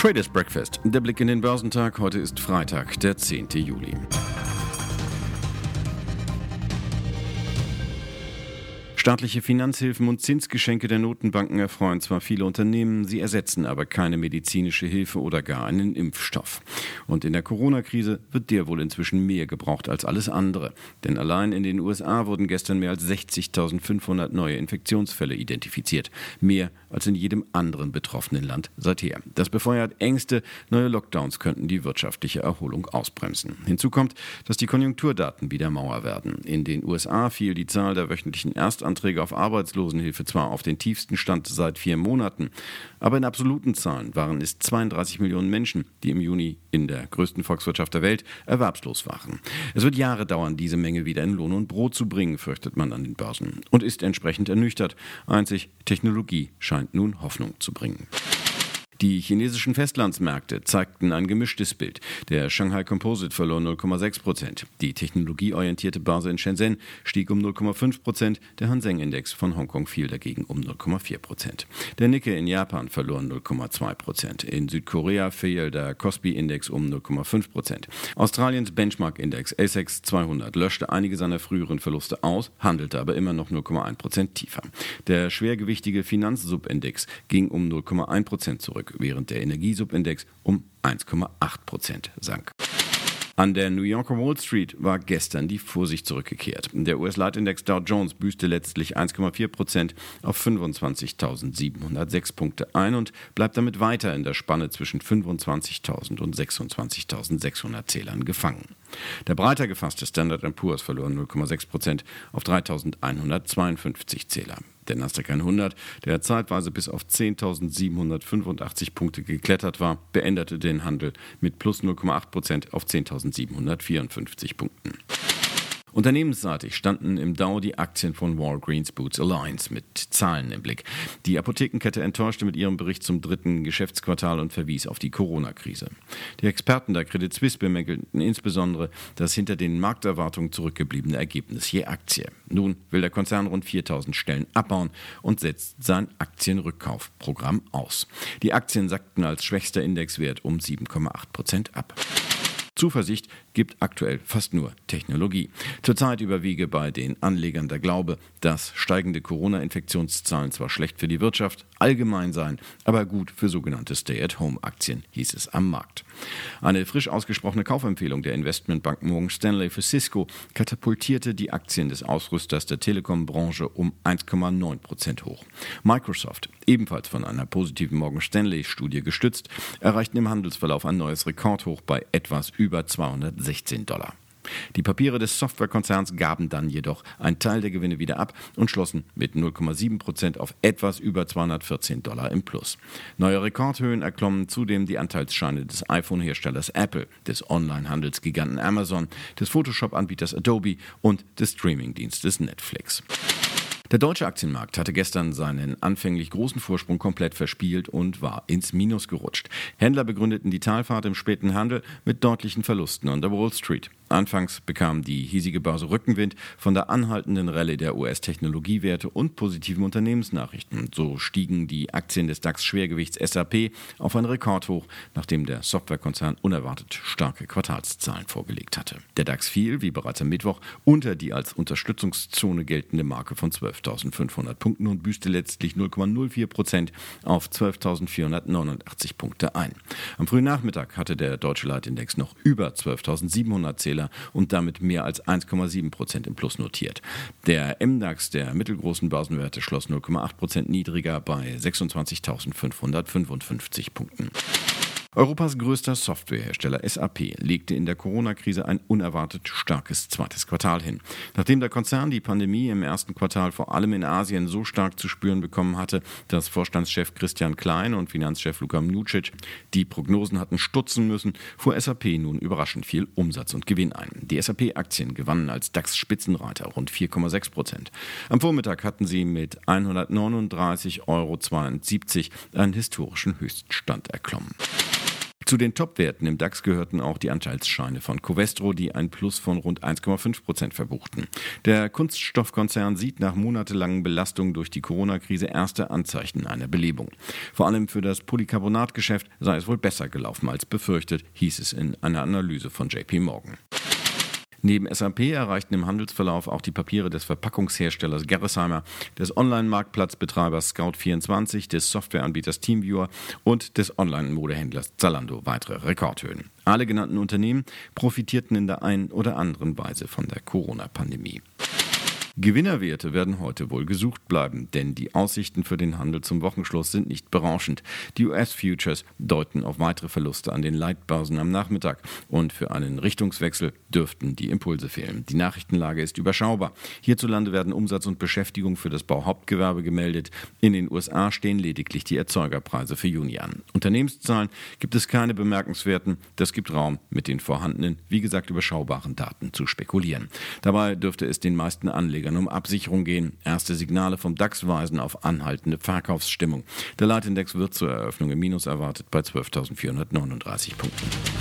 Traders Breakfast. Der Blick in den Börsentag. Heute ist Freitag, der 10. Juli. Staatliche Finanzhilfen und Zinsgeschenke der Notenbanken erfreuen zwar viele Unternehmen, sie ersetzen aber keine medizinische Hilfe oder gar einen Impfstoff. Und in der Corona-Krise wird der wohl inzwischen mehr gebraucht als alles andere. Denn allein in den USA wurden gestern mehr als 60.500 neue Infektionsfälle identifiziert. Mehr als in jedem anderen betroffenen Land seither. Das befeuert Ängste, neue Lockdowns könnten die wirtschaftliche Erholung ausbremsen. Hinzu kommt, dass die Konjunkturdaten wieder Mauer werden. In den USA fiel die Zahl der wöchentlichen Erstanträge Anträge auf Arbeitslosenhilfe zwar auf den tiefsten Stand seit vier Monaten, aber in absoluten Zahlen waren es 32 Millionen Menschen, die im Juni in der größten Volkswirtschaft der Welt erwerbslos waren. Es wird Jahre dauern, diese Menge wieder in Lohn und Brot zu bringen, fürchtet man an den Börsen und ist entsprechend ernüchtert. Einzig Technologie scheint nun Hoffnung zu bringen. Die chinesischen Festlandsmärkte zeigten ein gemischtes Bild. Der Shanghai Composite verlor 0,6 Prozent. Die technologieorientierte Börse in Shenzhen stieg um 0,5 Prozent. Der Hang-Seng-Index von Hongkong fiel dagegen um 0,4 Prozent. Der Nikkei in Japan verlor 0,2 Prozent. In Südkorea fiel der Kospi-Index um 0,5 Prozent. Australiens Benchmark-Index ASX 200 löschte einige seiner früheren Verluste aus, handelte aber immer noch 0,1 Prozent tiefer. Der schwergewichtige Finanzsubindex ging um 0,1 Prozent zurück während der Energiesubindex um 1,8 Prozent sank. An der New Yorker Wall Street war gestern die Vorsicht zurückgekehrt. Der US-Leitindex Dow Jones büßte letztlich 1,4 Prozent auf 25.706 Punkte ein und bleibt damit weiter in der Spanne zwischen 25.000 und 26.600 Zählern gefangen. Der breiter gefasste Standard Poor's verlor 0,6 Prozent auf 3.152 Zähler. Der Nasdaq 100, der zeitweise bis auf 10.785 Punkte geklettert war, beendete den Handel mit plus 0,8 Prozent auf 10.754 Punkten. Unternehmensseitig standen im Dow die Aktien von Walgreens Boots Alliance mit Zahlen im Blick. Die Apothekenkette enttäuschte mit ihrem Bericht zum dritten Geschäftsquartal und verwies auf die Corona-Krise. Die Experten der Credit Suisse bemängelten insbesondere das hinter den Markterwartungen zurückgebliebene Ergebnis je Aktie. Nun will der Konzern rund 4000 Stellen abbauen und setzt sein Aktienrückkaufprogramm aus. Die Aktien sackten als schwächster Indexwert um 7,8 Prozent ab. Zuversicht gibt aktuell fast nur Technologie. Zurzeit überwiege bei den Anlegern der Glaube, dass steigende Corona-Infektionszahlen zwar schlecht für die Wirtschaft allgemein seien, aber gut für sogenannte Stay-at-Home-Aktien, hieß es am Markt. Eine frisch ausgesprochene Kaufempfehlung der Investmentbank Morgan Stanley für Cisco katapultierte die Aktien des Ausrüsters der Telekom-Branche um 1,9 Prozent hoch. Microsoft, ebenfalls von einer positiven Morgan Stanley-Studie gestützt, erreichten im Handelsverlauf ein neues Rekordhoch bei etwas über 216 Dollar. Die Papiere des Softwarekonzerns gaben dann jedoch einen Teil der Gewinne wieder ab und schlossen mit 0,7 Prozent auf etwas über 214 Dollar im Plus. Neue Rekordhöhen erklommen zudem die Anteilsscheine des iPhone-Herstellers Apple, des Online-Handelsgiganten Amazon, des Photoshop-Anbieters Adobe und des Streamingdienstes Netflix. Der deutsche Aktienmarkt hatte gestern seinen anfänglich großen Vorsprung komplett verspielt und war ins Minus gerutscht. Händler begründeten die Talfahrt im späten Handel mit deutlichen Verlusten an der Wall Street. Anfangs bekam die hiesige Börse Rückenwind von der anhaltenden Rallye der US-Technologiewerte und positiven Unternehmensnachrichten. So stiegen die Aktien des DAX-Schwergewichts SAP auf ein Rekordhoch, nachdem der Softwarekonzern unerwartet starke Quartalszahlen vorgelegt hatte. Der DAX fiel, wie bereits am Mittwoch, unter die als Unterstützungszone geltende Marke von 12.500 Punkten und büßte letztlich 0,04 Prozent auf 12.489 Punkte ein. Am frühen Nachmittag hatte der deutsche Leitindex noch über 12.700 Zähler Zähler und damit mehr als 1,7 Prozent im Plus notiert. Der MDAX der mittelgroßen Börsenwerte schloss 0,8 Prozent niedriger bei 26.555 Punkten. Europas größter Softwarehersteller SAP legte in der Corona-Krise ein unerwartet starkes zweites Quartal hin. Nachdem der Konzern die Pandemie im ersten Quartal vor allem in Asien so stark zu spüren bekommen hatte, dass Vorstandschef Christian Klein und Finanzchef Luka Mnucic die Prognosen hatten stutzen müssen, fuhr SAP nun überraschend viel Umsatz und Gewinn ein. Die SAP-Aktien gewannen als DAX-Spitzenreiter rund 4,6 Prozent. Am Vormittag hatten sie mit 139,72 Euro einen historischen Höchststand erklommen. Zu den Top-Werten im DAX gehörten auch die Anteilsscheine von Covestro, die ein Plus von rund 1,5 Prozent verbuchten. Der Kunststoffkonzern sieht nach monatelangen Belastungen durch die Corona-Krise erste Anzeichen einer Belebung. Vor allem für das Polycarbonatgeschäft sei es wohl besser gelaufen als befürchtet, hieß es in einer Analyse von JP Morgan. Neben SAP erreichten im Handelsverlauf auch die Papiere des Verpackungsherstellers Gerresheimer, des Online-Marktplatzbetreibers Scout24, des Softwareanbieters Teamviewer und des Online-Modehändlers Zalando weitere Rekordhöhen. Alle genannten Unternehmen profitierten in der einen oder anderen Weise von der Corona-Pandemie. Gewinnerwerte werden heute wohl gesucht bleiben, denn die Aussichten für den Handel zum Wochenschluss sind nicht berauschend. Die US-Futures deuten auf weitere Verluste an den Leitbörsen am Nachmittag und für einen Richtungswechsel dürften die Impulse fehlen. Die Nachrichtenlage ist überschaubar. Hierzulande werden Umsatz und Beschäftigung für das Bauhauptgewerbe gemeldet. In den USA stehen lediglich die Erzeugerpreise für Juni an. Unternehmenszahlen gibt es keine bemerkenswerten. Das gibt Raum, mit den vorhandenen, wie gesagt überschaubaren Daten zu spekulieren. Dabei dürfte es den meisten Anlegern Anlegern um Absicherung gehen. Erste Signale vom DAX weisen auf anhaltende Verkaufsstimmung. Der Leitindex wird zur Eröffnung im Minus erwartet bei 12.439 Punkten.